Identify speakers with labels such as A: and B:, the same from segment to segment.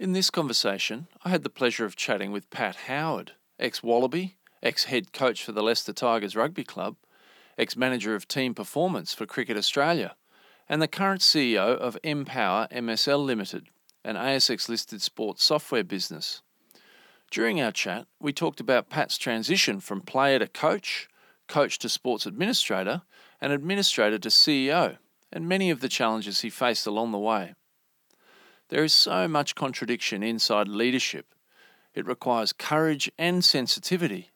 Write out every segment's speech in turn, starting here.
A: In this conversation, I had the pleasure of chatting with Pat Howard, ex Wallaby, ex head coach for the Leicester Tigers Rugby Club, ex manager of team performance for Cricket Australia, and the current CEO of Empower MSL Limited, an ASX listed sports software business. During our chat, we talked about Pat's transition from player to coach, coach to sports administrator, and administrator to CEO, and many of the challenges he faced along the way. There is so much contradiction inside leadership. It requires courage and sensitivity,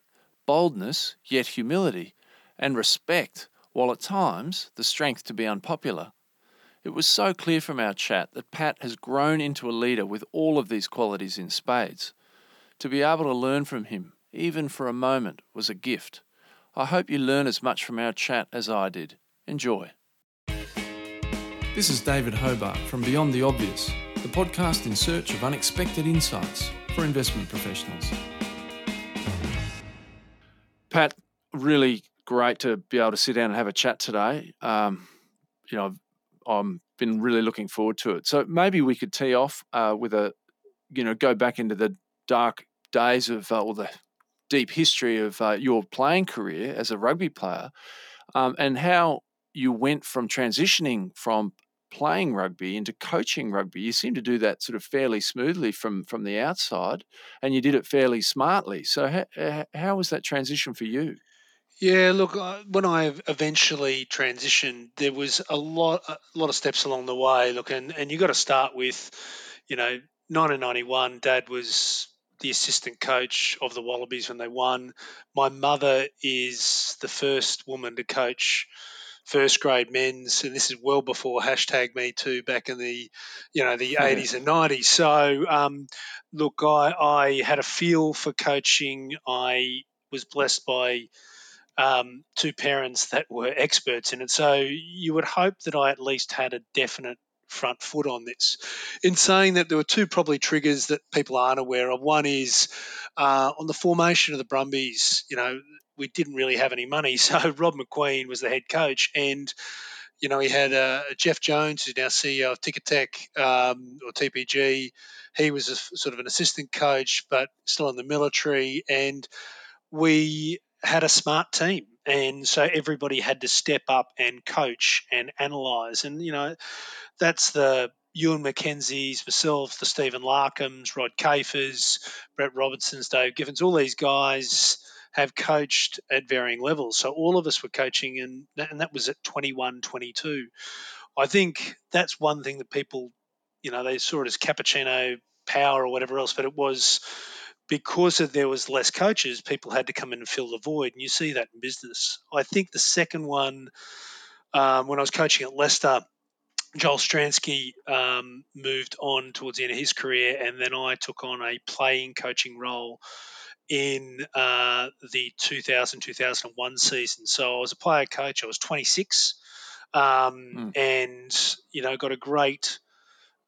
A: boldness, yet humility, and respect, while at times the strength to be unpopular. It was so clear from our chat that Pat has grown into a leader with all of these qualities in spades. To be able to learn from him, even for a moment, was a gift. I hope you learn as much from our chat as I did. Enjoy. This is David Hobart from Beyond the Obvious the podcast in search of unexpected insights for investment professionals. Pat, really great to be able to sit down and have a chat today. Um, you know, I've, been really looking forward to it. So maybe we could tee off uh, with a, you know, go back into the dark days of uh, or the deep history of uh, your playing career as a rugby player, um, and how you went from transitioning from playing rugby into coaching rugby. You seem to do that sort of fairly smoothly from from the outside, and you did it fairly smartly. So how, how was that transition for you?
B: Yeah, look, uh, when I eventually transitioned, there was a lot, a lot of steps along the way. Look, and, and you got to start with, you know, 1991. Dad was the assistant coach of the Wallabies when they won. My mother is the first woman to coach first grade men's, and this is well before hashtag Me Too back in the, you know, the eighties and nineties. So, um, look, I, I had a feel for coaching. I was blessed by um, two parents that were experts in it. So you would hope that I at least had a definite front foot on this. In saying that, there were two probably triggers that people aren't aware of. One is uh, on the formation of the Brumbies. You know, we didn't really have any money, so Rod Macqueen was the head coach, and you know he had uh, Jeff Jones, who's now CEO of Ticketek um, or TPG. He was a, sort of an assistant coach, but still in the military, and we had a smart team. And so everybody had to step up and coach and analyze. And, you know, that's the Ewen McKenzie's, myself, the Stephen Larkhams, Rod Kafers, Brett Robinson's, Dave Giffins, all these guys have coached at varying levels. So all of us were coaching, and, and that was at 21, 22. I think that's one thing that people, you know, they saw it as cappuccino power or whatever else, but it was because there was less coaches, people had to come in and fill the void, and you see that in business. I think the second one, um, when I was coaching at Leicester, Joel Stransky um, moved on towards the end of his career, and then I took on a playing coaching role in uh, the 2000 2001 season. So I was a player coach. I was 26, um, mm. and you know got a great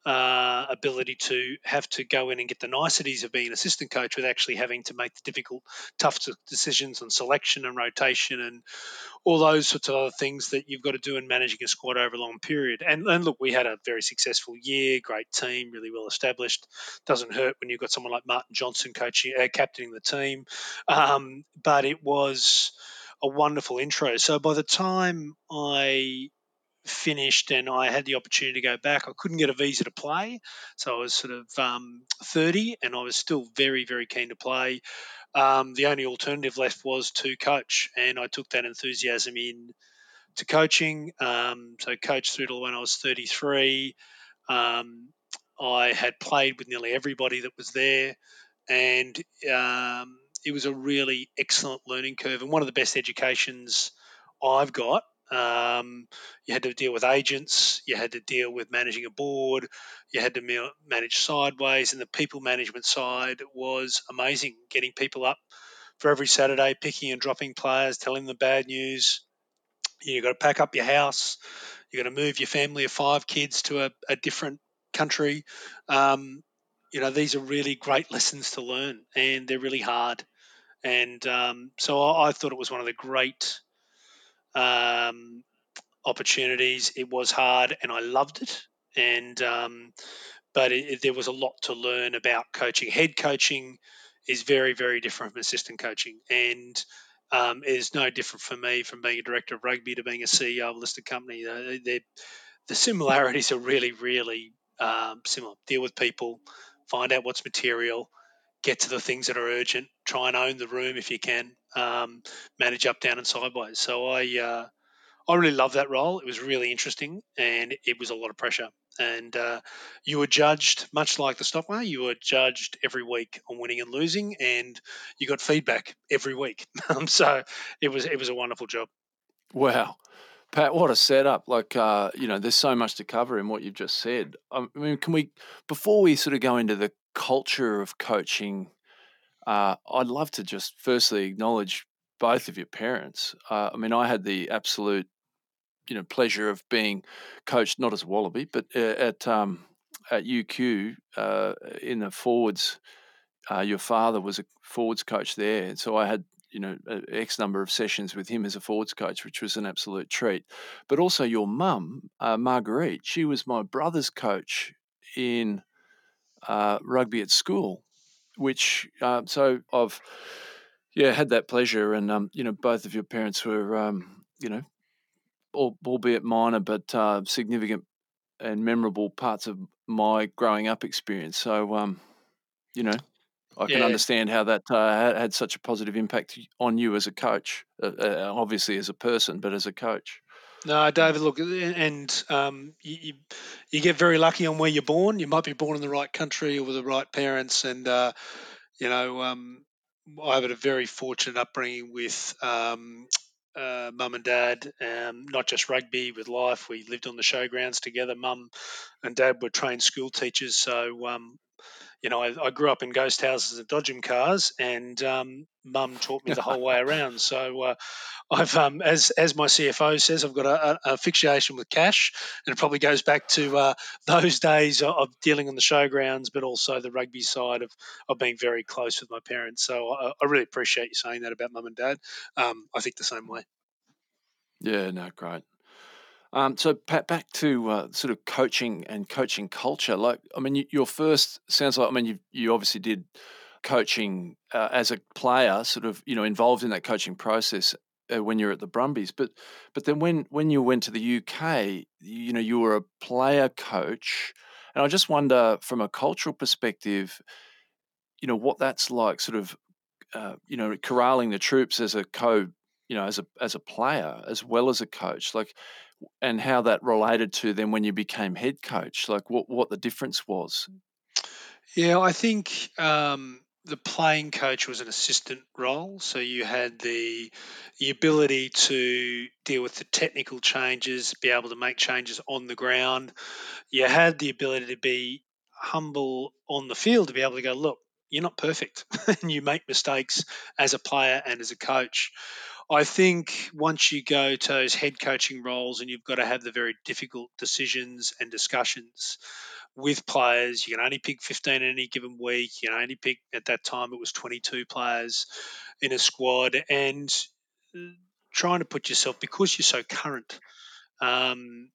B: uh, ability to have to go in and get the niceties of being an assistant coach with actually having to make the difficult, tough decisions on selection and rotation and all those sorts of other things that you've got to do in managing a squad over a long period. And, and look, we had a very successful year, great team, really well established. Doesn't hurt when you've got someone like Martin Johnson coaching, uh, captaining the team. Um, but it was a wonderful intro. So by the time I finished and I had the opportunity to go back. I couldn't get a visa to play, so I was sort of um, 30 and I was still very, very keen to play. Um, the only alternative left was to coach, and I took that enthusiasm in to coaching. Um, so coached through to when I was 33. Um, I had played with nearly everybody that was there, and um, it was a really excellent learning curve and one of the best educations I've got um, you had to deal with agents, you had to deal with managing a board, you had to manage sideways, and the people management side was amazing. Getting people up for every Saturday, picking and dropping players, telling them the bad news. You've got to pack up your house. You've got to move your family of five kids to a, a different country. Um, you know, these are really great lessons to learn, and they're really hard. And um, so I, I thought it was one of the great um, opportunities. It was hard, and I loved it. And um, but it, it, there was a lot to learn about coaching. Head coaching is very, very different from assistant coaching, and um, is no different for me from being a director of rugby to being a CEO of a listed company. The similarities are really, really um, similar. Deal with people, find out what's material, get to the things that are urgent, try and own the room if you can, um, manage up, down, and sideways. So I, uh, I really love that role. It was really interesting, and it was a lot of pressure. And uh, you were judged much like the stock market. You were judged every week on winning and losing, and you got feedback every week. Um, so it was it was a wonderful job.
A: Wow. Pat, what a setup! Like, uh, you know, there's so much to cover in what you've just said. Um, I mean, can we, before we sort of go into the culture of coaching, uh, I'd love to just firstly acknowledge both of your parents. Uh, I mean, I had the absolute, you know, pleasure of being coached not as a Wallaby, but uh, at um, at UQ uh, in the forwards. Uh, your father was a forwards coach there, and so I had you know x number of sessions with him as a forwards coach, which was an absolute treat. But also your mum, uh, Marguerite, she was my brother's coach in uh, rugby at school, which uh, so I've yeah had that pleasure, and um, you know both of your parents were um, you know albeit minor but uh, significant and memorable parts of my growing up experience. So um, you know I can yeah. understand how that uh, had such a positive impact on you as a coach, uh, uh, obviously as a person, but as a coach.
B: No, David. Look, and um, you, you, get very lucky on where you're born. You might be born in the right country or with the right parents, and uh, you know, um, I had a very fortunate upbringing with um, uh, mum and dad. Um, not just rugby, with life. We lived on the showgrounds together. Mum and dad were trained school teachers, so um, you know, I, I, grew up in ghost houses and dodgem cars, and um, Mum taught me the whole way around. So uh, I've, um, as as my CFO says, I've got a, a, fixation with cash, and it probably goes back to uh, those days of dealing on the showgrounds, but also the rugby side of of being very close with my parents. So I, I really appreciate you saying that about Mum and Dad. Um, I think the same way.
A: Yeah, no, great. Um, so, Pat, back to uh, sort of coaching and coaching culture. Like, I mean, your first sounds like. I mean, you you obviously did coaching uh, as a player, sort of, you know, involved in that coaching process uh, when you're at the Brumbies. But but then when when you went to the UK, you know, you were a player coach, and I just wonder from a cultural perspective, you know, what that's like, sort of, uh, you know, corralling the troops as a co you know as a as a player as well as a coach like and how that related to then when you became head coach, like what, what the difference was.
B: Yeah, I think um, the playing coach was an assistant role, so you had the the ability to deal with the technical changes, be able to make changes on the ground. You had the ability to be humble on the field to be able to go, look, you're not perfect, and you make mistakes as a player and as a coach. I think once you go to those head coaching roles and you've got to have the very difficult decisions and discussions with players, you can only pick 15 in any given week. You can only pick, at that time, it was 22 players in a squad. And uh, trying to put yourself, because you're so current, um,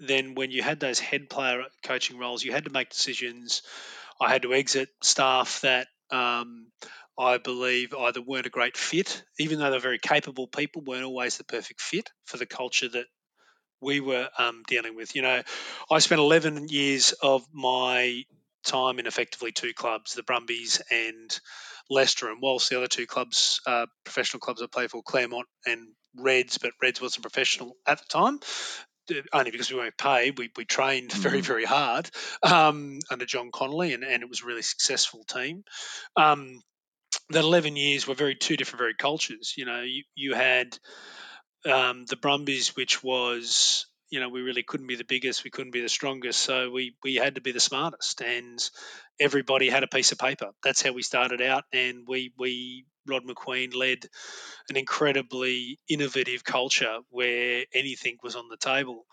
B: then when you had those head player coaching roles, you had to make decisions. I had to exit staff that um, I believe either weren't a great fit, even though they're very capable people, weren't always the perfect fit for the culture that we were um, dealing with. You know, I spent 11 years of my time in effectively two clubs, the Brumbies and Leicester. And whilst the other two clubs, uh, professional clubs I played for, Claremont and Reds, but Reds wasn't professional at the time, only because we weren't paid. We, we trained very, mm. very hard um, under John Connolly, and, and it was a really successful team. Um, that 11 years were very two different very cultures you know you, you had um, the brumbies which was you know we really couldn't be the biggest we couldn't be the strongest. So we we had to be the smartest and everybody had a piece of paper. That's how we started out and we we rod macqueen led an incredibly innovative culture where anything was on the table.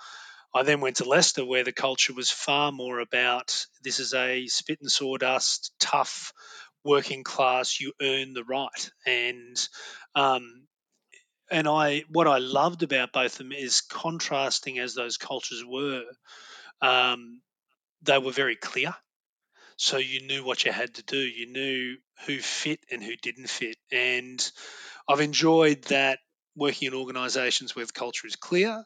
B: I then went to Leicester, where the culture was far more about this is a spit and sawdust, tough working class, you earn the right. And um, and I what I loved about both of them is contrasting as those cultures were, um, they were very clear. so you knew what you had to do. You knew who fit and who didn't fit, and I've enjoyed that working in organisations where the culture is clear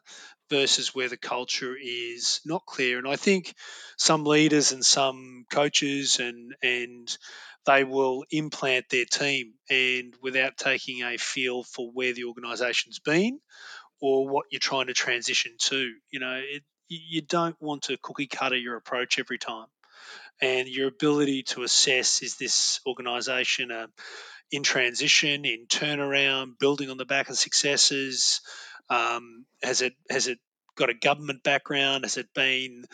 B: versus where the culture is not clear. And I think some leaders and some coaches and and they will implant their team and without taking a feel for where the organisation's been or what you're trying to transition to. You know, it, you don't want to cookie cutter your approach every time. And your ability to assess is this organisation a in transition, in turnaround, building on the back of successes? Um, has it has it got a government background? Has it been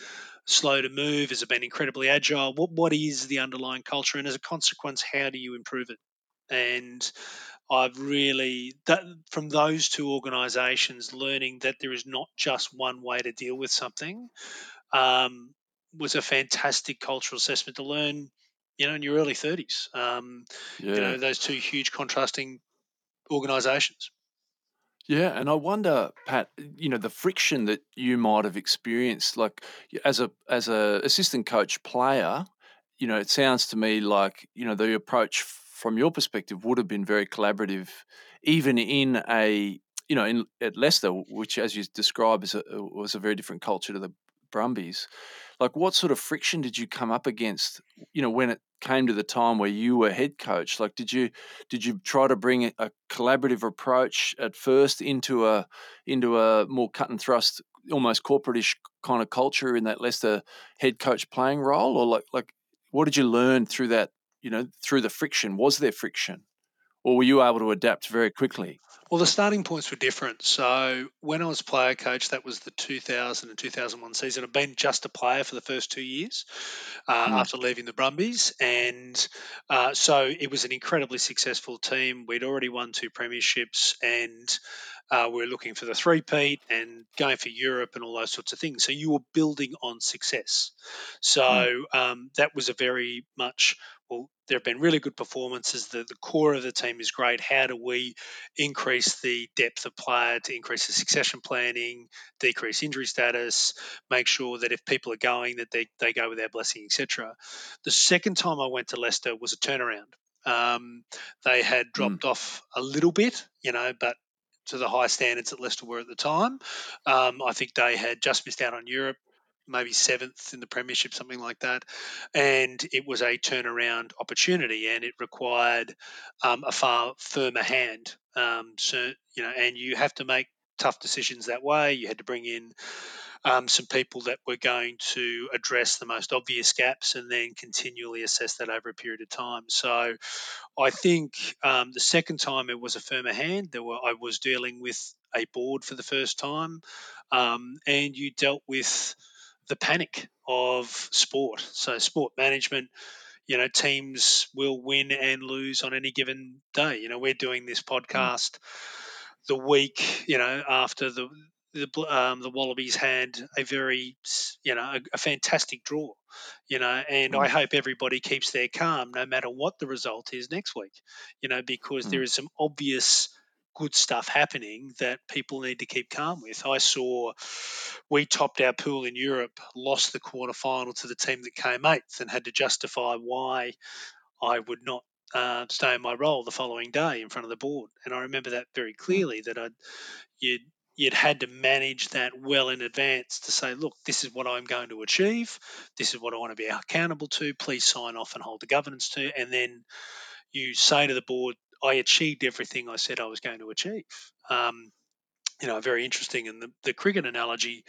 B: slow to move? Has it been incredibly agile? What what is the underlying culture, and as a consequence, how do you improve it? And I've really that from those two organisations learning that there is not just one way to deal with something um, was a fantastic cultural assessment to learn you know, in your early 30s. Um, yeah. You know, those two huge contrasting organisations.
A: Yeah, and I wonder, Pat, you know, the friction that you might have experienced, like as a as a assistant coach player, you know, it sounds to me like you know the approach from your perspective would have been very collaborative, even in a you know in at Leicester, which as you describe is a, was a very different culture to the Brumbies. Like what sort of friction did you come up against you know when it came to the time where you were head coach like did you did you try to bring a collaborative approach at first into a into a more cut and thrust almost corporatish kind of culture in that Leicester head coach playing role? Or like like what did you learn through that you know through the friction? Was there friction or were you able to adapt very quickly
B: well, the starting points were different. So when I was player coach, that was the 2000 and 2001 season. I'd been just a player for the first two years uh, mm. after leaving the Brumbies, and uh, so it was an incredibly successful team. We'd already won two premierships, and uh, we are looking for the three-peat and going for Europe and all those sorts of things. So you were building on success. So mm. um, that was a very much well, there have been really good performances. The, the core of the team is great. How do we increase the depth of player to increase the succession planning, decrease injury status, make sure that if people are going, that they, they go with their blessing, etc. The second time I went to Leicester was a turnaround. Um, they had hmm. dropped mm. off a little bit, you know, but to the high standards that Leicester were at the time. Um, I think they had just missed out on Europe maybe seventh in the premiership, something like that. And it was a turnaround opportunity, and it required um, a far firmer hand. Um, so you know, and you have to make tough decisions that way. You had to bring in um, some people that were going to address the most obvious gaps and then continually assess that over a period of time. So I think um, the second time it was a firmer hand. There were I was dealing with a board for the first time, um, and you dealt with the panic of sport. So sport management, you know, teams will win and lose on any given day. You know, we're doing this mm. podcast mm. the week, you know, after the the, um, the Wallabies had a very, you know, a, a fantastic draw, you know, and mm. I hope everybody keeps their calm no matter what the result is next week, you know, because mm. there is some obvious good stuff happening that people need to keep calm with. I saw we topped our pool in Europe, lost the quarter final to the team that came eighth, and had to justify why I would not uh, stay in my role the following day in front of the board. And I remember that very hmm. clearly that I'd you'd you'd had to manage that well in advance to say, look, this is what I'm going to achieve. This is what I want to be accountable to. Please sign off and hold the governance to. And then you say to the board, I achieved everything I said I was going to achieve. Um, you know, very interesting. And the, the cricket analogy,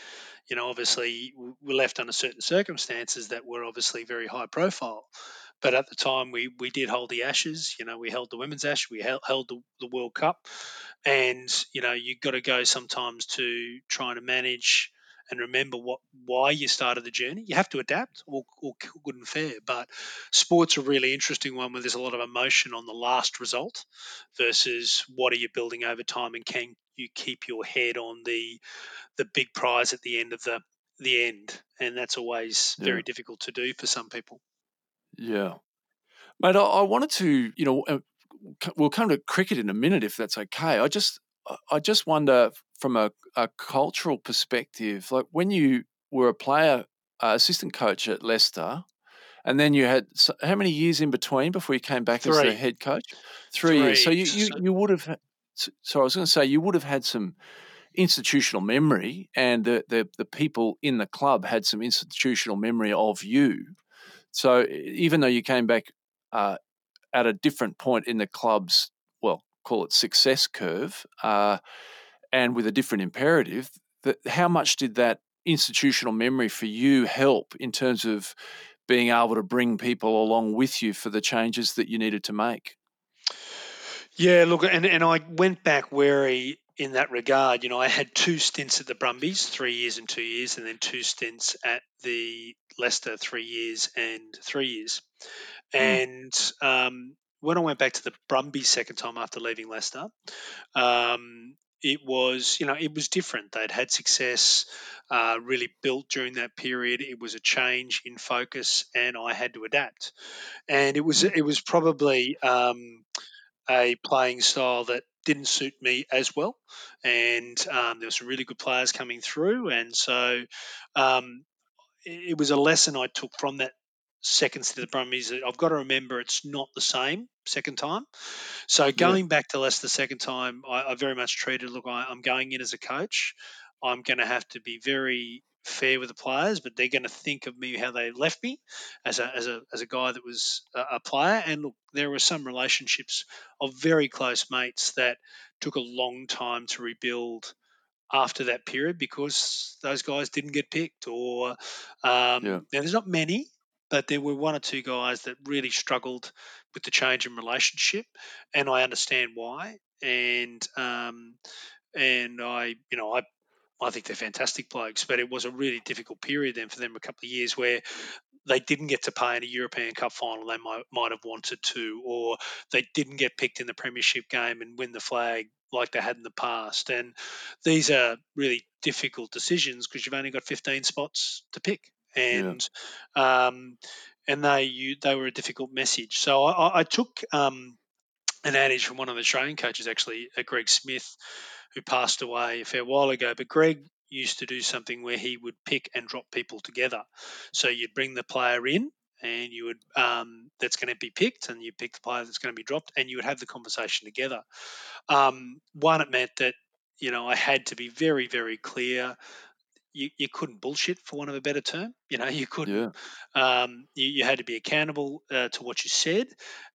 B: you know, obviously we're left under certain circumstances that were obviously very high profile. But at the time, we, we did hold the Ashes. You know, we held the Women's Ash, we held, held the, the World Cup. And, you know, you've got to go sometimes to trying to manage and remember what why you started the journey. You have to adapt, all, all good and fair. But sports a really interesting one where there's a lot of emotion on the last result versus what are you building over time, and can you keep your head on the the big prize at the end of the the end, and that's always yeah. very difficult to do for some people.
A: Yeah, mate. I, I wanted to, you know, uh, we'll come to cricket in a minute if that's okay. I just I just wonder from a, a cultural perspective, like when you were a player, uh, assistant coach at Leicester, and then you had how many years in between before you came back
B: Three.
A: as the head coach? Three, years. So you you, you would have. So I was going to say you would have had some institutional memory, and the, the the people in the club had some institutional memory of you. So even though you came back uh, at a different point in the club's well, call it success curve, uh, and with a different imperative, that how much did that institutional memory for you help in terms of being able to bring people along with you for the changes that you needed to make?
B: Yeah, look, and, and I went back wary in that regard. You know, I had two stints at the Brumbies, three years and two years, and then two stints at the Leicester, three years and three years. And um, when I went back to the Brumbies second time after leaving Leicester, um, it was, you know, it was different. They'd had success, uh, really built during that period. It was a change in focus, and I had to adapt. And it was, it was probably um, a playing style that didn't suit me as well. And um, there were some really good players coming through, and so um, it, it was a lesson I took from that second to the Brumbies. that I've got to remember it's not the same second time. So going back to Leicester the second time, I, I very much treated look. I, I'm going in as a coach. I'm going to have to be very fair with the players, but they're going to think of me how they left me as a as a as a guy that was a, a player. And look, there were some relationships of very close mates that took a long time to rebuild after that period because those guys didn't get picked or um,
A: Yeah.
B: now there's not many but there were one or two guys that really struggled with the change in relationship and i understand why and um, and i you know i I think they're fantastic blokes, but it was a really difficult period then for them a couple of years where they didn't get to play in a European Cup final they might might have wanted to, or they didn't get picked in the Premiership game and win the flag like they had in the past. And these are really difficult decisions because you've only got 15 spots to pick, and um, and they you they were a difficult message. So I, I- I took um, an adage from one of the Australian coaches, actually, uh, Greg Smith, who passed away a fair while ago. But Greg used to do something where he would pick and drop people together. So you'd bring the player in, and you would um, that's going to be picked, and you pick the player that's going to be dropped, and you would have the conversation together. Um, one, it meant that you know I had to be very, very clear. You, you couldn't bullshit, for want of a better term. You know, you couldn't.
A: Yeah.
B: Um, you, you had to be accountable uh, to what you said,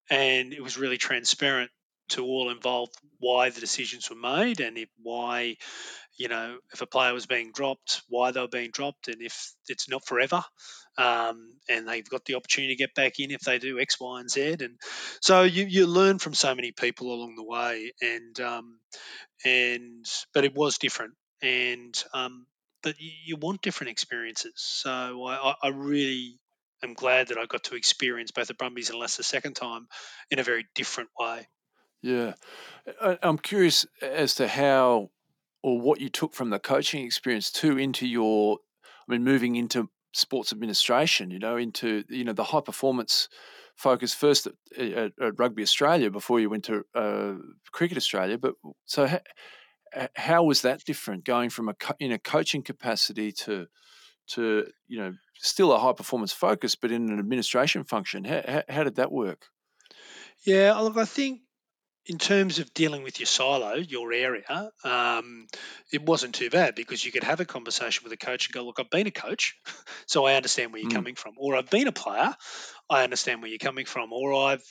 B: and it was really transparent to all involved why the decisions were made and if why you know if a player was being dropped why they were being dropped and if it's not forever um, and they've got the opportunity to get back in if they do x y and z and so you, you learn from so many people along the way and um, and but it was different and um, but you, want different experiences so I, I, really am glad that I got to experience both the Brumbies and Leicester second time in a very different way.
A: Yeah. I'm curious as to how or what you took from the coaching experience too into your, I mean, moving into sports administration, you know, into, you know, the high performance focus first at, at, at Rugby Australia before you went to uh, Cricket Australia. But so Uh, how was that different going from a, co- in a coaching capacity to, to, you know, still a high performance focus, but in an administration function? How, how, how did that work?
B: Yeah, look, I think in terms of dealing with your silo, your area, um, it wasn't too bad because you could have a conversation with a coach and go, "Look, I've been a coach, so I understand where you're
A: Mm.
B: coming from," or "I've been a player, I understand where you're coming from," or "I've,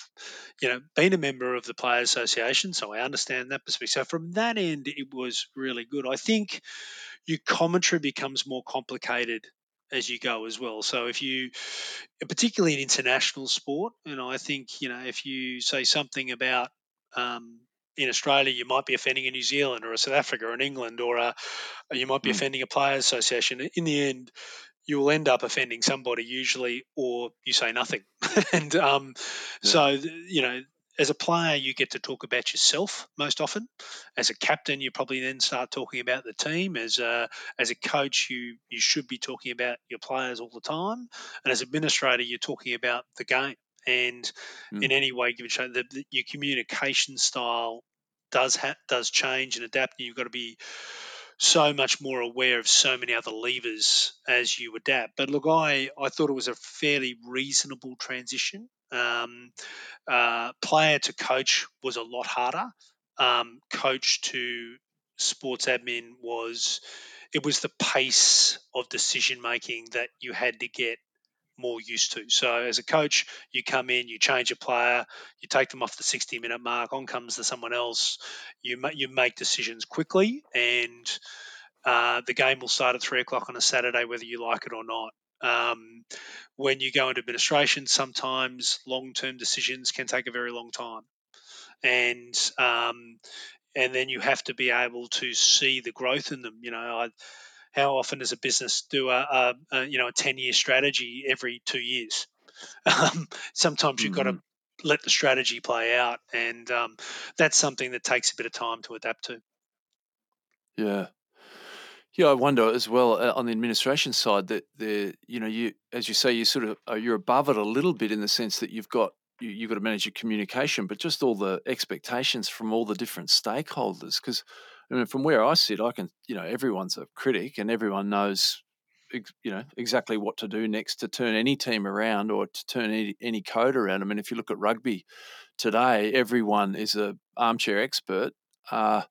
B: you know, been a member of the Players Association, so I understand that perspective." So from that end, it was really good. I think your commentary becomes more complicated as you go as well. So if you, particularly in international sport, and I think you know if you say something about um, in Australia, you might be offending a New Zealand or a South Africa or an England, or a, you might be
A: Mm.
B: offending a players' association. In the end, you will end up offending somebody usually, or you say nothing. and um,
A: Yeah.
B: so you know, as a player, you get to talk about yourself most often. As a captain, you probably then start talking about the team. As a as a coach, you you should be talking about your players all the time. And as administrator, you're talking about the game. And
A: Mm.
B: in any way, given show that that your communication style does ha- does change and adapt. And you've got to be so much more aware of so many other levers as you adapt. But look, I, I thought it was a fairly reasonable transition. Um, uh, player to coach was a lot harder. Um, coach to sports admin was it was the pace of decision making that you had to get more used to. So as a coach, you come in, you change a player, you take them off the 60 minute mark, on comes to someone else. You you make decisions quickly, and uh, the game will start at three o'clock on a Saturday, whether you like it or not. Um, when you go into administration, sometimes long term decisions can take a very long time, and um, and then you have to be able to see the growth in them. You know, I how often does a business do a, a, a you know a 10 year strategy every two years um, sometimes you've got to
A: Mm-hmm.
B: let the strategy play out and um, that's something that takes a bit of time to adapt to
A: Yeah. Yeah, I wonder as well uh, on the administration side that the you know you as you say you sort of uh, you're above it a little bit in the sense that you've got you, you've got to manage your communication, but just all the expectations from all the different stakeholders. Because I mean, from where I sit, I can you know everyone's a critic and everyone knows you know exactly what to do next to turn any team around or to turn any, any code around. I mean, if you look at rugby today, everyone is a armchair expert, uh,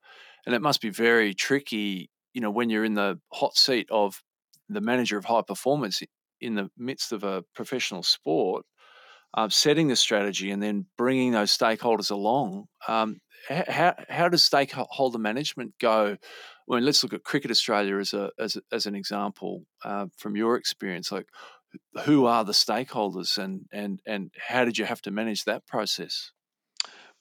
A: and it must be very tricky you know, when you're in the hot seat of the manager of high performance in the midst of a professional sport, uh, setting the strategy and then bringing those stakeholders along. Um, how, how does stakeholder management go? I mean, let's look at Cricket Australia as a as, a, as an example uh, from your experience. Like, who are the stakeholders, and and and how did you have to manage that process?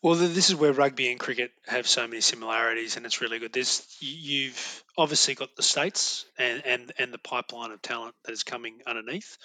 B: Well, this is where rugby and cricket have so many similarities, and it's really good. There's you've obviously got the states and and and the pipeline of talent that is coming underneath,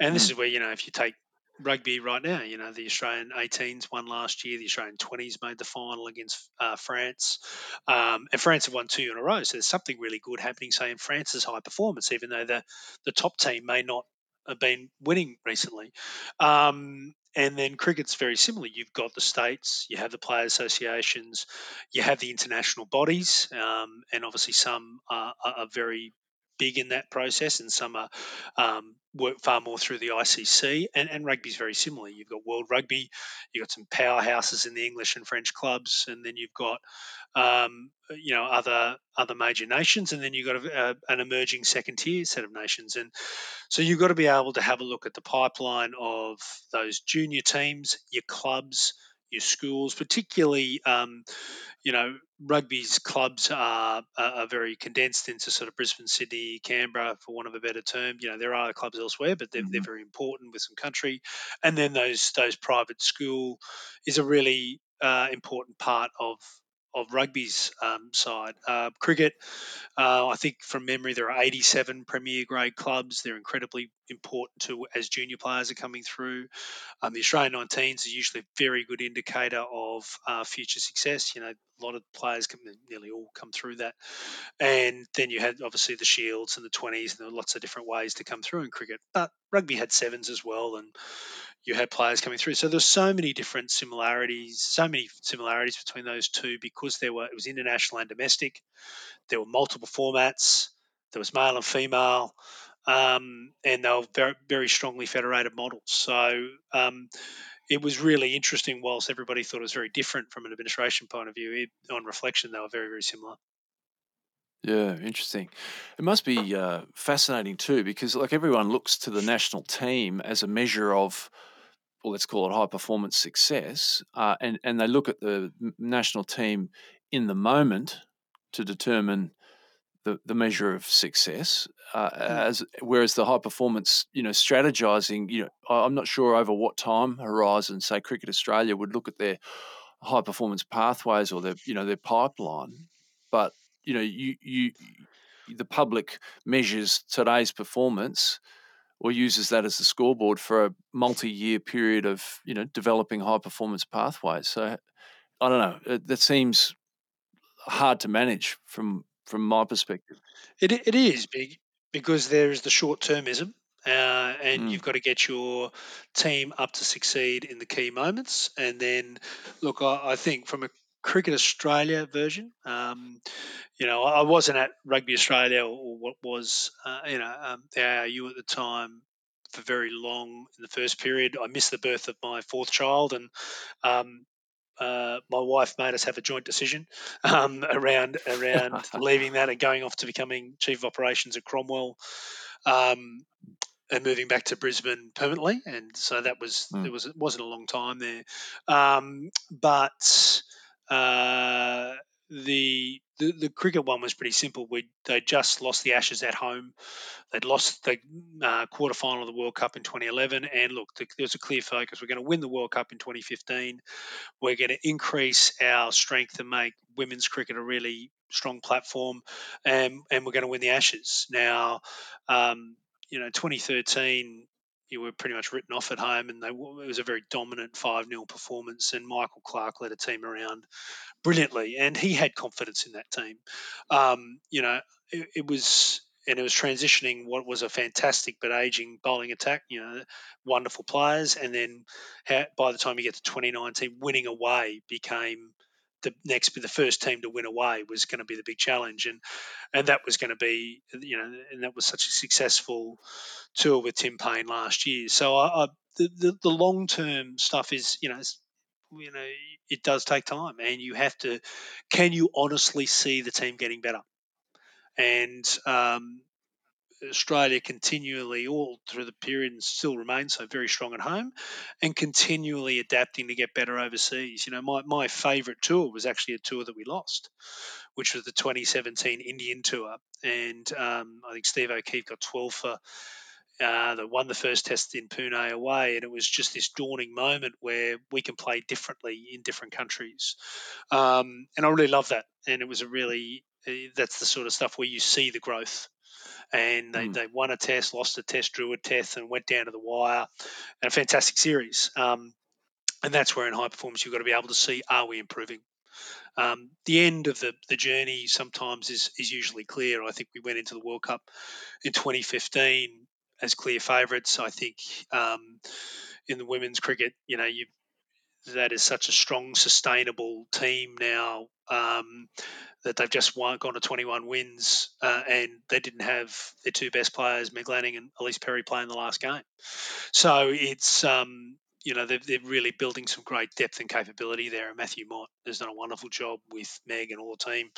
B: and this
A: Mm.
B: is where you know if you take rugby right now, you know the Australian 18s won last year, the Australian 20s made the final against uh, France, um, and France have won two in a row. So there's something really good happening, say in France's high performance, even though the the top team may not have been winning recently. Um, and then cricket's very similar. You've got the states, you have the player associations, you have the international bodies, um, and obviously some are, are very big in that process, and some are um, work far more through the ICC. And, and rugby's very similar. You've got World Rugby, you've got some powerhouses in the English and French clubs, and then you've got um, you know other other major nations, and then you've got a, a, an emerging second tier set of nations. And so you've got to be able to have a look at the pipeline of those junior teams, your clubs, your schools, particularly, um, you know, rugby's clubs are, are very condensed into sort of Brisbane, Sydney, Canberra, for want of a better term. You know, there are clubs elsewhere, but they're,
A: Mm-hmm.
B: they're very important with some country. And then those those private school is a really uh, important part of of rugby's um, side. Uh, cricket, uh, I think from memory, there are 87 premier grade clubs. They're incredibly important to as junior players are coming through. Um, the Australian 19s is usually a very good indicator of uh, future success. You know, a lot of players come, nearly all come through that. And then you had obviously the Shields and the 20s, and there were lots of different ways to come through in cricket. But rugby had sevens as well, and you had players coming through. So there's so many different similarities, so many similarities between those two because there were it was international and domestic. There were multiple formats. There was male and female, um, and they were very very strongly federated models. So um, it was really interesting. Whilst everybody thought it was very different from an administration point of view, it, on reflection, they were very very similar.
A: Yeah, interesting. It must be uh, fascinating too, because like everyone looks to the national team as a measure of, well, let's call it high performance success, uh, and and they look at the national team in the moment to determine the, the measure of success. Uh, mm. As whereas the high performance, you know, strategizing, you know, I'm not sure over what time horizon, say, Cricket Australia would look at their high performance pathways or their, you know, their pipeline, but you know, you you the public measures today's performance or uses that as the scoreboard for a multi-year period of you know developing high performance pathways. So I don't know. That seems hard to manage from from my perspective.
B: It it is big because there is the short termism. Uh, and mm. you've got to get your team up to succeed in the key moments. And then, look, I, I think from a Cricket Australia version. Um, you know, I wasn't at Rugby Australia or what was, uh, you know, um, the ARU at the time for very long in the first period. I missed the birth of my fourth child, and um, uh, my wife made us have a joint decision um, around around leaving that and going off to becoming chief of operations at Cromwell. Um, and moving back to Brisbane permanently, and so that was mm. it was it wasn't a long time there, um, but uh, the, the the cricket one was pretty simple. We they just lost the Ashes at home. They'd lost the uh, quarter final of the World Cup in 2011, and look, the, there was a clear focus. We're going to win the World Cup in 2015. We're going to increase our strength and make women's cricket a really strong platform, and and we're going to win the Ashes. Now, um, you know, 2013 you were pretty much written off at home, and they, it was a very dominant 5 0 performance. And Michael Clarke led a team around brilliantly, and he had confidence in that team. Um, you know, it, it, was. And it was transitioning what was a fantastic but aging bowling attack, you know, wonderful players. And then by the time you get to 2019, winning away became the next be the first team to win away was going to be the big challenge. And and that was going to be you know and that was such a successful tour with Tim Paine last year. So I, I the, the, the long term stuff is you know you know it does take time and you have to can you honestly see the team getting better? And um, Australia continually, all through the period, and still remains so very strong at home, and continually adapting to get better overseas. You know, my, my favourite tour was actually a tour that we lost, which was the 2017 Indian tour, and um, I think Steve O'Keefe got 12 for. Uh, that won the first test in Pune away, and it was just this dawning moment where we can play differently in different countries, um, and I really love that. And it was a really eh, that's the sort of stuff where you see the growth and they, mm. they won a test, lost a test, drew a test, and went down to the wire. And a fantastic series. Um, and that's where in high performance you've got to be able to see are we improving. Um, the end of the, the journey sometimes is is usually clear. I think we went into the World Cup in 2015 as clear favourites. I think um, in the women's cricket, you know, you that is such a strong, sustainable team now um, that they've just won, gone to 21 wins, uh, and they didn't have their two best players, Meg Lanning and Ellyse Perry, playing the last game. So it's um, you know they're, they're really building some great depth and capability there. And Matthew Mott has done a wonderful job with Meg and all the team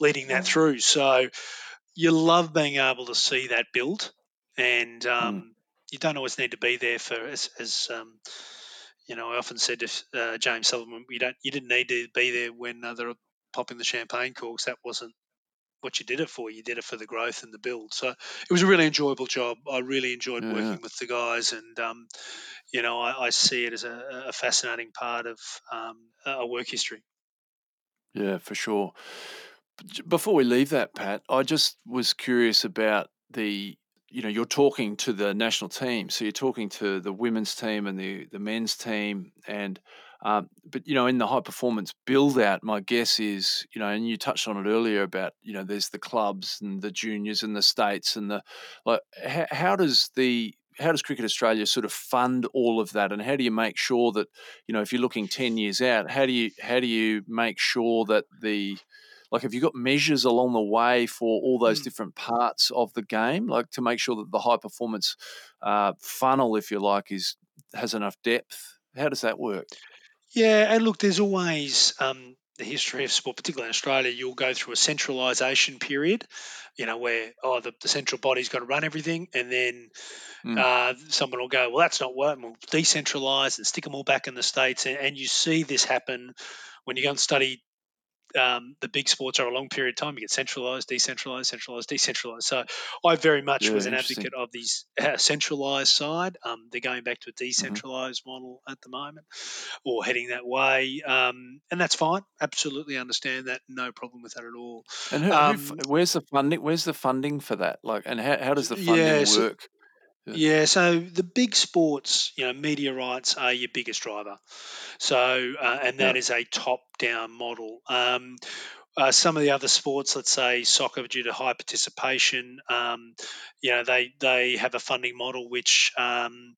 B: leading that through. So you love being able to see that build, and um, mm. you don't always need to be there for as, as um, you know, I often said to uh, James Sutherland, you don't, you didn't need to be there when uh, they're popping the champagne corks. That wasn't what you did it for. You did it for the growth and the build. So it was a really enjoyable job. I really enjoyed yeah. working with the guys, and um, you know, I, I, see it as a, a fascinating part of um, a work history.
A: Yeah, for sure. Before we leave that, Pat, I just was curious about the you know you're talking to the national team so you're talking to the women's team and the the men's team and um, but you know in the high performance build out my guess is you know and you touched on it earlier about you know there's the clubs and the juniors and the states and the like how, how does the how does cricket australia sort of fund all of that and how do you make sure that you know if you're looking 10 years out how do you how do you make sure that the like have you got measures along the way for all those mm. different parts of the game like to make sure that the high performance uh, funnel if you like is has enough depth how does that work
B: yeah and look there's always um, the history of sport particularly in australia you'll go through a centralisation period you know where oh the, the central body's got to run everything and then Mm. Uh, someone will go, well, that's not working. We'll decentralize and stick them all back in the states. And, and, you see this happen when you go and study um, the big sports over a long period of time. You get centralized, decentralized, centralized, decentralized. So I very much yeah, was an advocate of this uh, centralized side. Um, they're going back to a mm-hmm. decentralized mm-hmm. model at the moment, or heading that way, um, and that's fine. Absolutely understand that. No problem with that at all.
A: And who, who, um, where's the funding? Where's the funding for that? Like, and how, how does the funding yeah, so, work?
B: Yeah. yeah. so the big sports, you know, media rights are your biggest driver. So, uh, and that yeah. is a top-down model. Um, uh, some of the other sports, let's say soccer, due to high participation, um, you know, they they have a funding model which um,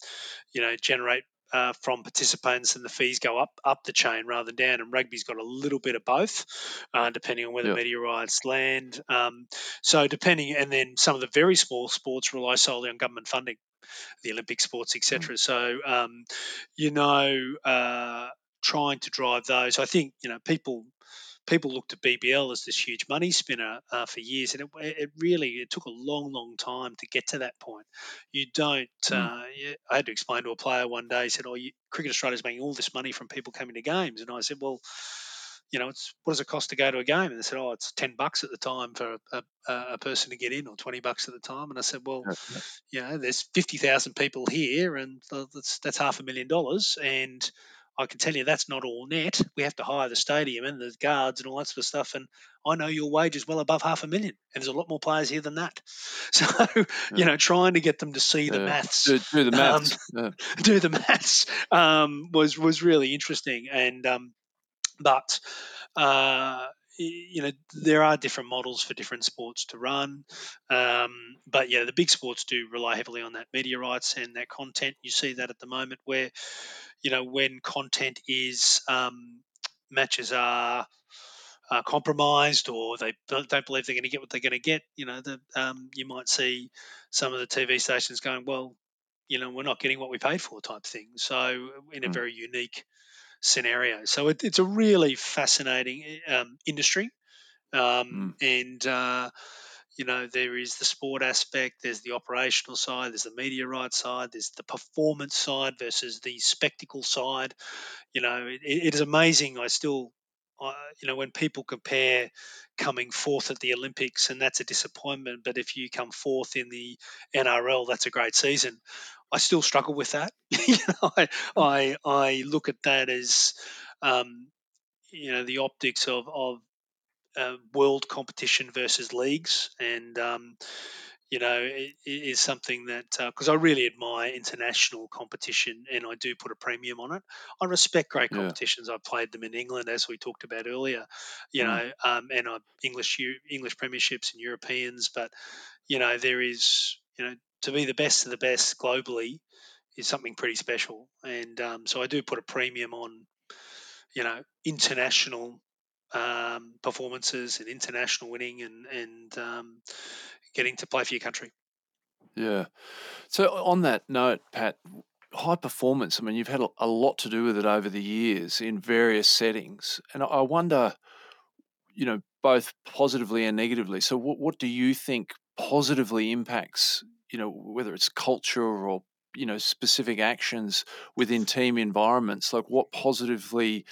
B: you know generate uh, from participants and the fees go up up the chain rather than down. And rugby's got a little bit of both, uh, depending on where the media rights land. Um, so depending, and then some of the very small sports rely solely on government funding, the Olympic sports, etc. Mm. So um, you know, uh, trying to drive those. I think you know people people looked at BBL as this huge money spinner uh, for years, and it, it, really it took a long, long time to get to that point. You don't. Mm. Uh, I had to explain to a player one day. He said, "Oh, you, Cricket Australia's making all this money from people coming to games," and I said, "Well." You know, it's what does it cost to go to a game? And they said, "Oh, it's ten bucks at the time for a, a, a person to get in, or twenty bucks at the time." And I said, "Well, yeah. you know, there's fifty thousand people here, and that's that's half a million dollars, and I can tell you that's not all net. We have to hire the stadium and the guards and all that sort of stuff. And I know your wage is well above half a million, and there's a lot more players here than that. So, yeah. you know, trying to get them to see the maths,
A: do, do the um, maths, um,
B: yeah. do the maths um, was was really interesting. And um, but uh, you know there are different models for different sports to run um, but yeah the big sports do rely heavily on that media rights and that content you see that at the moment where you know when content is um, matches are uh, compromised or they don't believe they're going to get what they're going to get you know the, um, you might see some of the tv stations going well you know we're not getting what we paid for type thing so in a mm. very unique scenario. So it, it's a really fascinating um, industry, um, mm. and uh, you know there is the sport aspect, there's the operational side, there's the media rights side, there's the performance side versus the spectacle side. You know, it, it is amazing. I still you know, when people compare coming fourth at the Olympics, and that's a disappointment, but if you come fourth in the NRL, that's a great season. I still struggle with that. I, I, I look at that as um, you know the optics of of uh, world competition versus leagues, and um, you know, it, it is something that because uh, I really admire international competition and I do put a premium on it. I respect great competitions. Yeah. I've played them in England, as we talked about earlier, you mm. know, um, and I English English premierships and Europeans. But you know, there is you know to be the best of the best globally is something pretty special, and um, so I do put a premium on you know international um, performances and international winning and and um, getting to play for your country.
A: Yeah. So on that note, Pat, high performance. I mean, you've had a lot to do with it over the years in various settings, and I wonder, you know, both positively and negatively. So, what, what do you think positively impacts, you know, whether it's culture or you know specific actions within team environments? Like, what positively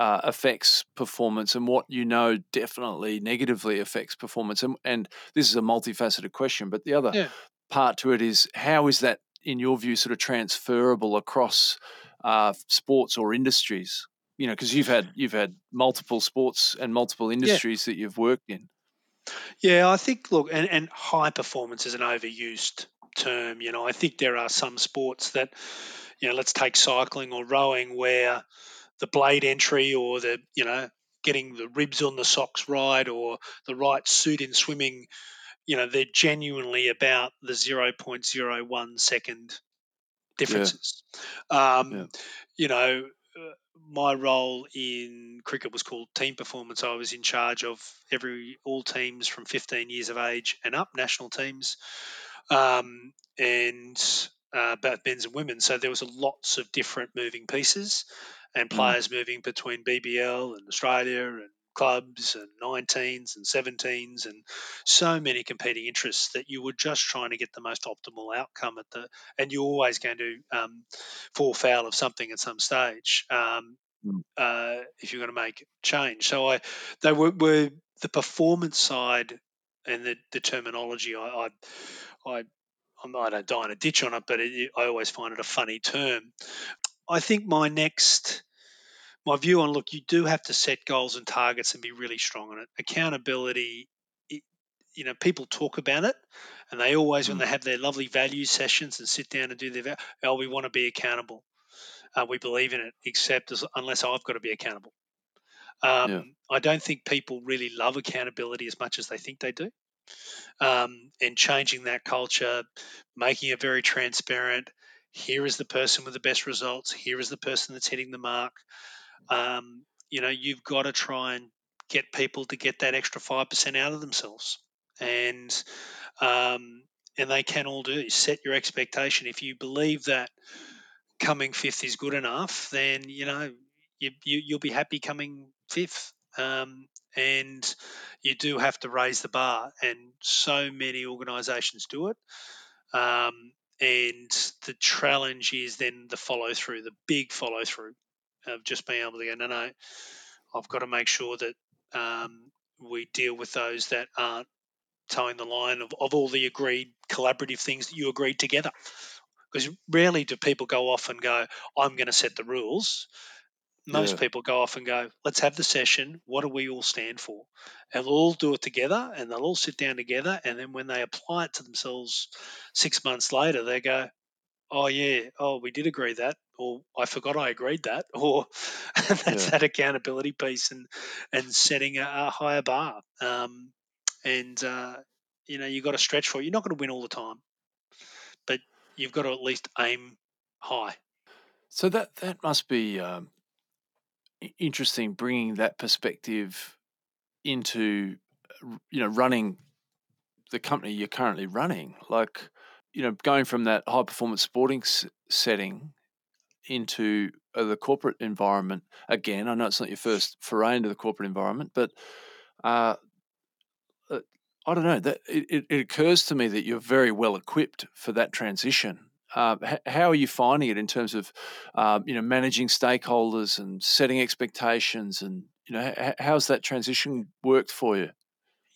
A: uh, affects performance and what you know definitely negatively affects performance. And, and this is a multifaceted question, but the other yeah. part to it is how is that, in your view, sort of transferable across uh, sports or industries? You know, because you've had you've had multiple sports and multiple industries yeah. that you've worked in.
B: Yeah, I think look, and, and high performance is an overused term. You know, I think there are some sports that, you know, let's take cycling or rowing where the blade entry or the you know getting the ribs on the socks right or the right suit in swimming you know they're genuinely about the 0.01 second differences yeah. Um, yeah. you know uh, my role in cricket was called team performance i was in charge of every all teams from 15 years of age and up national teams um, and uh, both men's and women so there was lots of different moving pieces and mm. players mm. moving between BBL and Australia and clubs and 19s and 17s and so many competing interests that you were just trying to get the most optimal outcome at the and you're always going to um, fall foul of something at some stage um, mm. uh, if you're going to make change so I they were, were the performance side and the, the terminology I, I, I I don't die in a ditch on it, but it, I always find it a funny term. I think my next my view on look, you do have to set goals and targets and be really strong on it. Accountability, it, you know, people talk about it, and they always mm. when they have their lovely value sessions and sit down and do their oh, we want to be accountable. Uh, we believe in it, except as, unless I've got to be accountable. Um, yeah. I don't think people really love accountability as much as they think they do. Um, and changing that culture, making it very transparent, here is the person with the best results. Here is the person that's hitting the mark. Um, you know, you've got to try and get people to get that extra five percent out of themselves, and um, and they can all do. It. Set your expectation. If you believe that coming fifth is good enough, then you know you, you will be happy coming fifth. Um, and you do have to raise the bar, and so many organisations do it. Um, and the challenge is then the follow through, the big follow through of just being able to go, no, no, I've got to make sure that um, we deal with those that aren't toeing the line of, of all the agreed collaborative things that you agreed together. Because rarely do people go off and go, I'm going to set the rules. Most
A: Yeah.
B: people go off and go, let's have the session. What do we all stand for? And they'll all do it together and they'll all sit down together. And then when they apply it to themselves six months later, they go, oh, yeah, oh, we did agree that. Or I forgot I agreed that. Or that's
A: Yeah.
B: that accountability piece and, and setting a, a higher bar. Um, and, uh, you know, you've got to stretch for it. You're not going to win all the time, but you've got to at least aim high.
A: So that that must be um, interesting, bringing that perspective into you know running the company you're currently running. Like you know, going from that high performance sporting s- setting into uh, the corporate environment again. I know it's not your first foray into the corporate environment, but uh, uh, I don't know that it, it occurs to me that you're very well equipped for that transition. Uh, h- how are you finding it in terms of uh, you know managing stakeholders and setting expectations and you know h- how's that transition worked for you?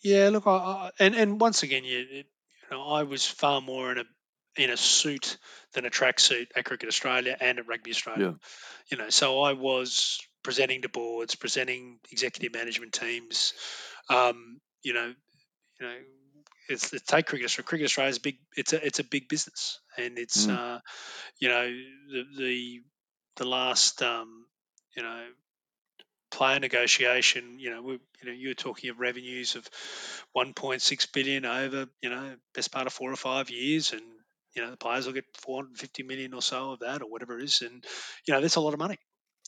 B: Yeah, look, I, I and and once again, you, you know, I was far more in a in a suit than a tracksuit at Cricket Australia and at Rugby Australia.
A: Yeah,
B: You know, so I was presenting to boards, presenting executive management teams. Um, you know, you know, it's, it's take cricket. Australia. Cricket Australia is big. It's a it's a big business, and it's
A: mm,
B: uh, you know the the the last um, you know player negotiation. You know, we, you know, you were talking of revenues of 1.6 billion over you know best part of four or five years, and you know the players will get 450 million or so of that or whatever it is, and you know that's a lot of money.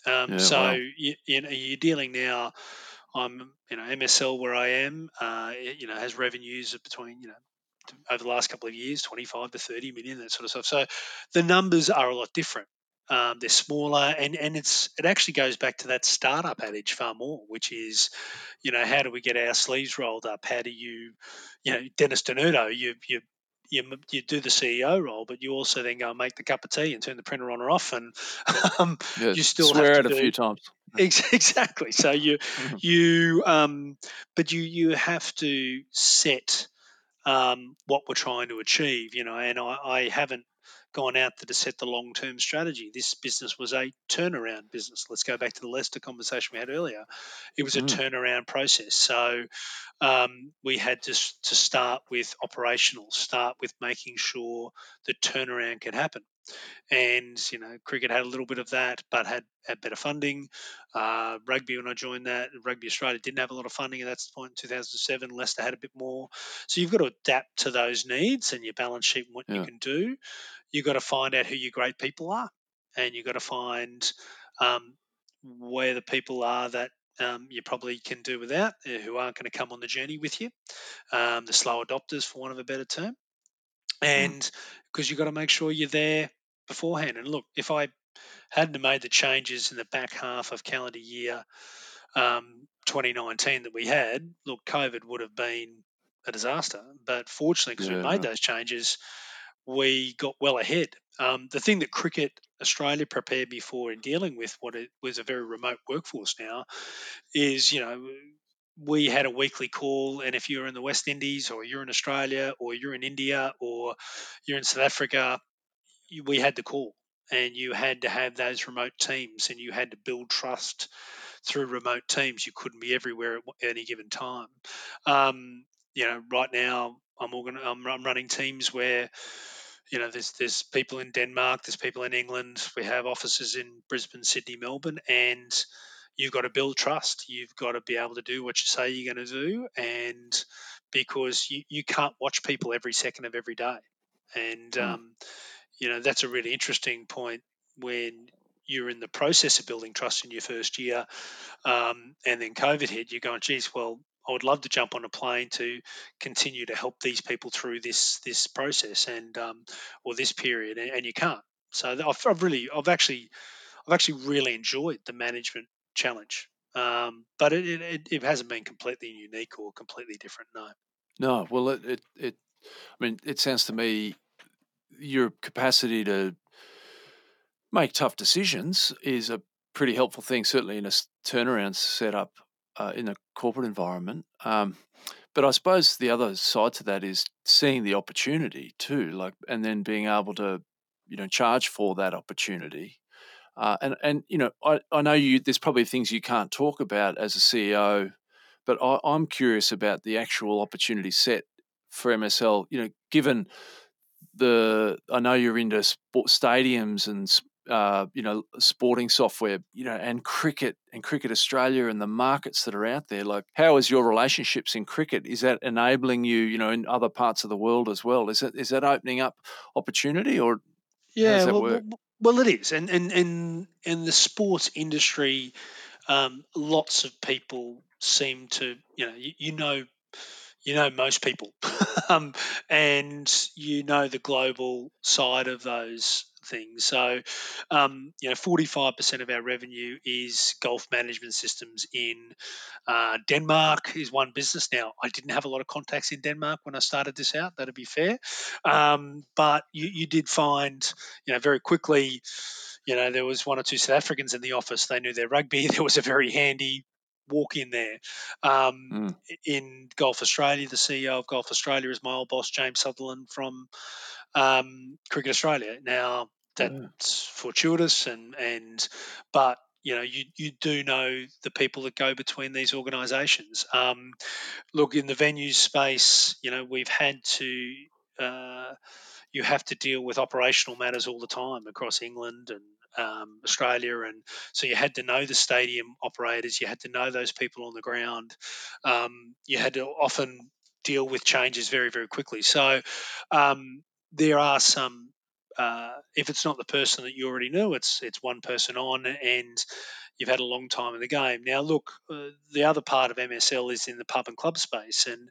B: Um,
A: yeah,
B: so
A: wow,
B: you, you know you're dealing now. I'm you know MSL where I am. Uh, it, you know has revenues of between you know over the last couple of years, 25 to 30 million, that sort of stuff. So the numbers are a lot different. Um, they're smaller, and and it's it actually goes back to that startup adage far more, which is, you know, how do we get our sleeves rolled up? How do you, you know, Dennis Denudo, you you you, you do the CEO role, but you also then go and make the cup of tea and turn the printer on or off, and um,
A: yeah.
B: you still have
A: Swear
B: to
A: it a few times.
B: Ex- Exactly. So you you um, but you you have to set um, what we're trying to achieve, you know, and I, I haven't gone out there to set the long term strategy. This business was a turnaround business. Let's go back to the Leicester conversation we had earlier. It was a
A: Mm,
B: turnaround process. So um, we had to, to start with operational, start with making sure the turnaround could happen and you know cricket had a little bit of that but had, had better funding. Uh, rugby when i joined that rugby australia didn't have a lot of funding at that point in 2007 leicester had a bit more. So you've got to adapt to those needs and your balance sheet and what you can do. You've got to find out who your great people are and you've got to find um, where the people are that um, you probably can do without uh, who aren't going to come on the journey with you um, the slow adopters for want of a better term.
A: Mm,
B: and because you've got to make sure you're there beforehand. And look, if I hadn't made the changes in the back half of calendar year um, 2019 that we had, look, COVID would have been a disaster. But fortunately, because we made those changes, we got well ahead. Um, the thing that Cricket Australia prepared me for in dealing with what it was a very remote workforce now is, you know, we had a weekly call, and if you're in the West Indies or you're in Australia or you're in India or you're in South Africa, we had the call. And you had to have those remote teams, and you had to build trust through remote teams. You couldn't be everywhere at any given time. Um, you know, right now I'm, organ- I'm I'm running teams where you know there's there's people in Denmark, there's people in England. We have offices in Brisbane, Sydney, Melbourne, and you've got to build trust. You've got to be able to do what you say you're going to do, and because you, you can't watch people every second of every day, and
A: Mm,
B: um, you know, that's a really interesting point when you're in the process of building trust in your first year, um, and then COVID hit. You're going, geez, well, I would love to jump on a plane to continue to help these people through this this process and um, or this period, and, and you can't. So I've, I've, really, I've actually, I've actually really enjoyed the management challenge, um, but it, it, it hasn't been completely unique or completely different. No.
A: No. Well, it, it, it I mean, it sounds to me your capacity to make tough decisions is a pretty helpful thing, certainly in a turnaround setup uh, in a corporate environment. Um, but I suppose the other side to that is seeing the opportunity too, like, and then being able to, you know, charge for that opportunity. Uh, and and you know, I, I know you. There's probably things you can't talk about as a CEO, but I, I'm curious about the actual opportunity set for MSL. You know, given the I know you're into sport stadiums and uh, you know sporting software, you know, and cricket and cricket Australia and the markets that are out there. Like, how is your relationships in cricket? Is that enabling you, you know, in other parts of the world as well? Is that is that opening up opportunity or
B: yeah, well, well, well, it is, and and and in the sports industry, um, lots of people seem to, you know, you, you know you know most people, um, and you know the global side of those things. So, um, you know, 45% of our revenue is golf management systems in uh, Denmark is one business. Now, I didn't have a lot of contacts in Denmark when I started this out. That'd be fair, um, but you, you did find, you know, very quickly. You know, there was one or two South Africans in the office. They knew their rugby. There was a very handy walk in there. Um, mm. In Golf Australia, the CEO of Golf Australia is my old boss, James Sutherland from um, Cricket Australia. Now, that's yeah. fortuitous, and, and but you know, you, you do know the people that go between these organisations. Um, look, in the venue space, you know, we've had to. Uh, you have to deal with operational matters all the time across England and um, Australia, and so you had to know the stadium operators, you had to know those people on the ground, um, you had to often deal with changes very very quickly. So um, there are some. Uh, if it's not the person that you already knew, it's it's one person on, and you've had a long time in the game. Now, look, uh, the other part of MSL is in the pub and club space, and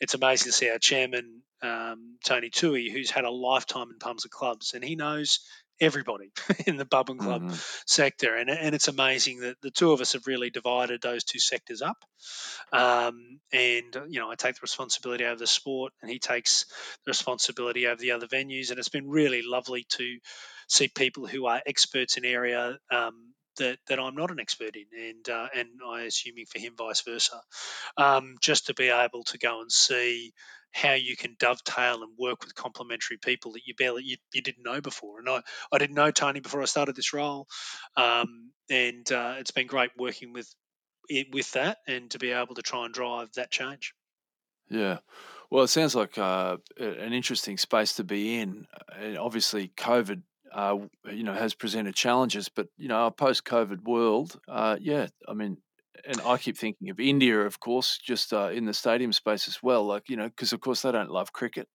B: it's amazing to see our chairman um, Tony Toohey, who's had a lifetime in pubs and clubs, and he knows everybody in the pub and club mm-hmm. sector. And, and it's amazing that the two of us have really divided those two sectors up. Um, and, you know, I take the responsibility over the sport and he takes the responsibility over the other venues. And it's been really lovely to see people who are experts in area um, that, that I'm not an expert in, and uh, and I assuming for him vice versa, um, just to be able to go and see how you can dovetail and work with complementary people that you barely you, you didn't know before. And I, I didn't know Tony before I started this role, um, and uh, it's been great working with with that and to be able to try and drive that change.
A: Yeah. Well, it sounds like uh, an interesting space to be in. obviously, COVID, uh, you know, has presented challenges, but you know, a post-COVID world, uh, yeah, I mean, and I keep thinking of India, of course, just uh, in the stadium space as well. Like you know, because of course they don't love cricket.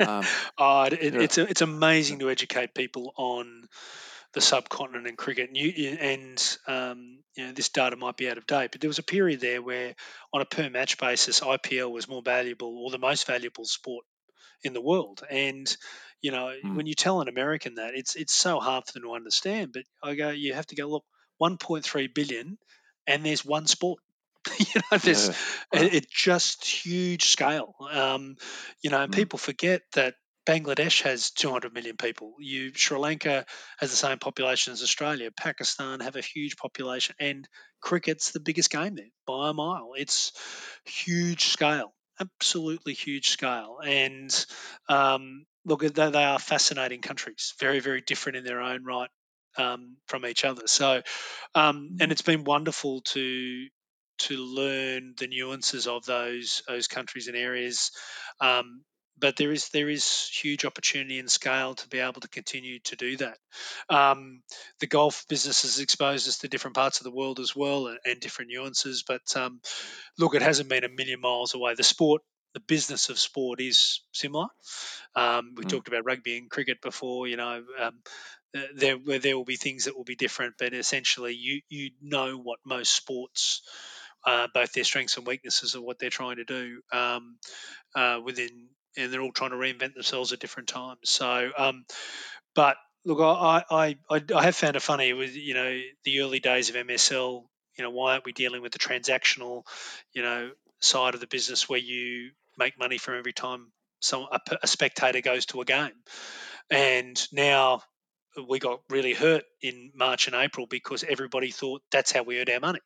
B: Um, oh, it, it's it's amazing to educate people on the subcontinent and cricket. And, you, and um, you know, this data might be out of date, but there was a period there where, on a per match basis, IPL was more valuable or the most valuable sport in the world. And you know, mm. when you tell an American that, it's it's so hard for them to understand. But I go, you have to go look. 1.3 billion and there's one sport. you know, there's yeah. it, it, just huge scale. Um, you know, and mm. people forget that Bangladesh has 200 million people. You Sri Lanka has the same population as Australia. Pakistan have a huge population, and cricket's the biggest game there by a mile. It's huge scale, absolutely huge scale. And um, look, they, they are fascinating countries, very very different in their own right um, from each other. So, um, and mm. it's been wonderful to to learn the nuances of those those countries and areas. Um, but there is there is huge opportunity and scale to be able to continue to do that. Um, the golf business has exposed us to different parts of the world as well and, and different nuances. But um, look, it hasn't been a million miles away. The sport the business of sport is similar. Um, we
A: Mm.
B: talked about rugby and cricket before. You know, um, there where there will be things that will be different, but essentially, you you know what most sports, uh, both their strengths and weaknesses, of what they're trying to do um, uh, within, and they're all trying to reinvent themselves at different times. So, um, but look, I, I I I have found it funny with you know the early days of MSL. You know, why aren't we dealing with the transactional, you know, side of the business where you make money from every time some a, a spectator goes to a game? And now we got really hurt in March and April because everybody thought that's how we earned our money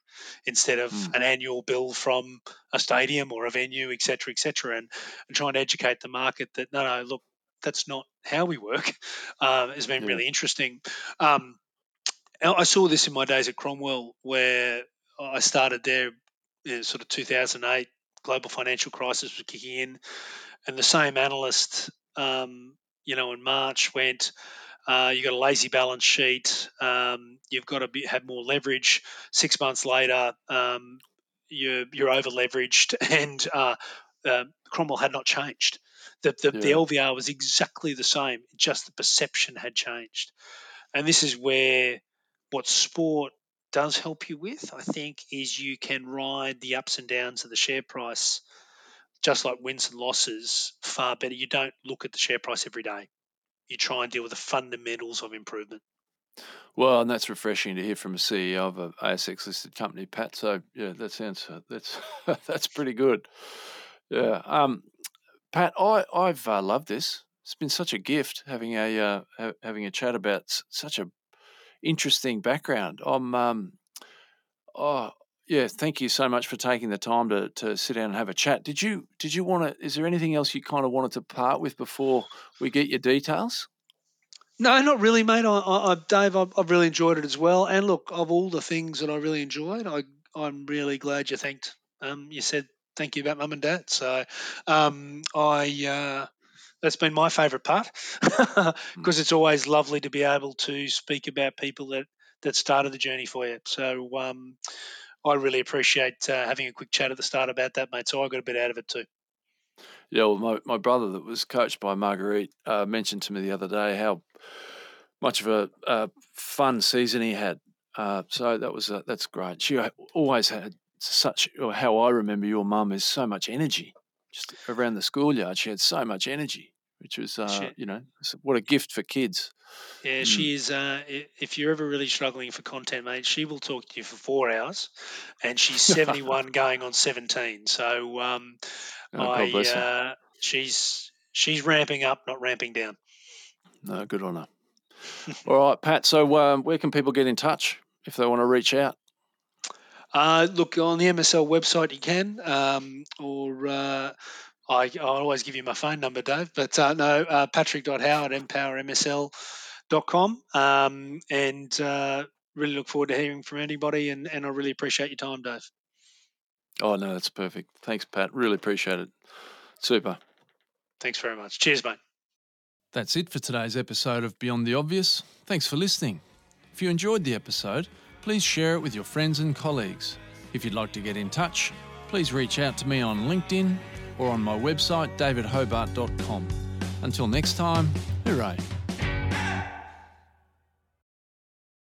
B: instead of
A: Mm.
B: an annual bill from a stadium or a venue, et cetera, et cetera, and, and trying to educate the market that no, no, look, that's not how we work um, has been
A: Yeah.
B: really interesting. Um, I I saw this in my days at Cromwell where I started there in sort of 2008, global financial crisis was kicking in, and the same analyst, um, you know, in March went, uh, you've got a lazy balance sheet. Um, you've got to be, have more leverage. Six months later, um, you're you're over leveraged, and uh, uh, Cromwell had not changed. The, the, the LVR was exactly the same, just the perception had changed. And this is where what sport does help you with, I think, is you can ride the ups and downs of the share price, just like wins and losses, far better. You don't look at the share price every day. You try and deal with the fundamentals of improvement.
A: Well, and that's refreshing to hear from a CEO of a ASX listed company, Pat. So yeah, that sounds that's that's pretty good. Yeah, um, Pat, I I've uh, loved this. It's been such a gift having a uh, ha- having a chat about s- such a interesting background. I'm um, oh yeah, thank you so much for taking the time to to sit down and have a chat. Did you did you want to? Is there anything else you kind of wanted to part with before we get your details?
B: No, not really, mate. I, I, Dave, I've, I've really enjoyed it as well. And look, of all the things that I really enjoyed, I, I'm really glad you thanked. Um, you said thank you about mum and dad. So, um, I uh, that's been my favourite part because it's always lovely to be able to speak about people that that started the journey for you. So, um, I really appreciate uh, having a quick chat at the start about that, mate. So I got a bit out of it too.
A: Yeah, well, my, my brother that was coached by Marguerite uh, mentioned to me the other day how much of a, a fun season he had. Uh, so that was uh, that's great. She always had such. Or how I remember your mum is so much energy. Just around the schoolyard, she had so much energy, which was uh,
B: She-
A: you know what a gift for kids.
B: Yeah,
A: Mm.
B: she is. Uh, if you're ever really struggling for content, mate, she will talk to you for four hours, and she's 71 going on 17. So um,
A: Oh,
B: I, uh, she's she's ramping up, not ramping down.
A: No, good on her. All right, Pat. So um, where can people get in touch if they want to reach out?
B: Uh, look on the MSL website, you can, um, or uh, I, I'll always give you my phone number, Dave. But uh, no, uh, patrick.howard at empowermsl.com. Um, and uh, really look forward to hearing from anybody, and, and I really appreciate your time, Dave.
A: Oh no, that's perfect. Thanks, Pat. Really appreciate it. Super.
B: Thanks very much. Cheers, mate.
A: That's it for today's episode of Beyond the Obvious. Thanks for listening. If you enjoyed the episode, please share it with your friends and colleagues. If you'd like to get in touch, please reach out to me on LinkedIn or on my website, davidhobart.com. Until next time, hooray.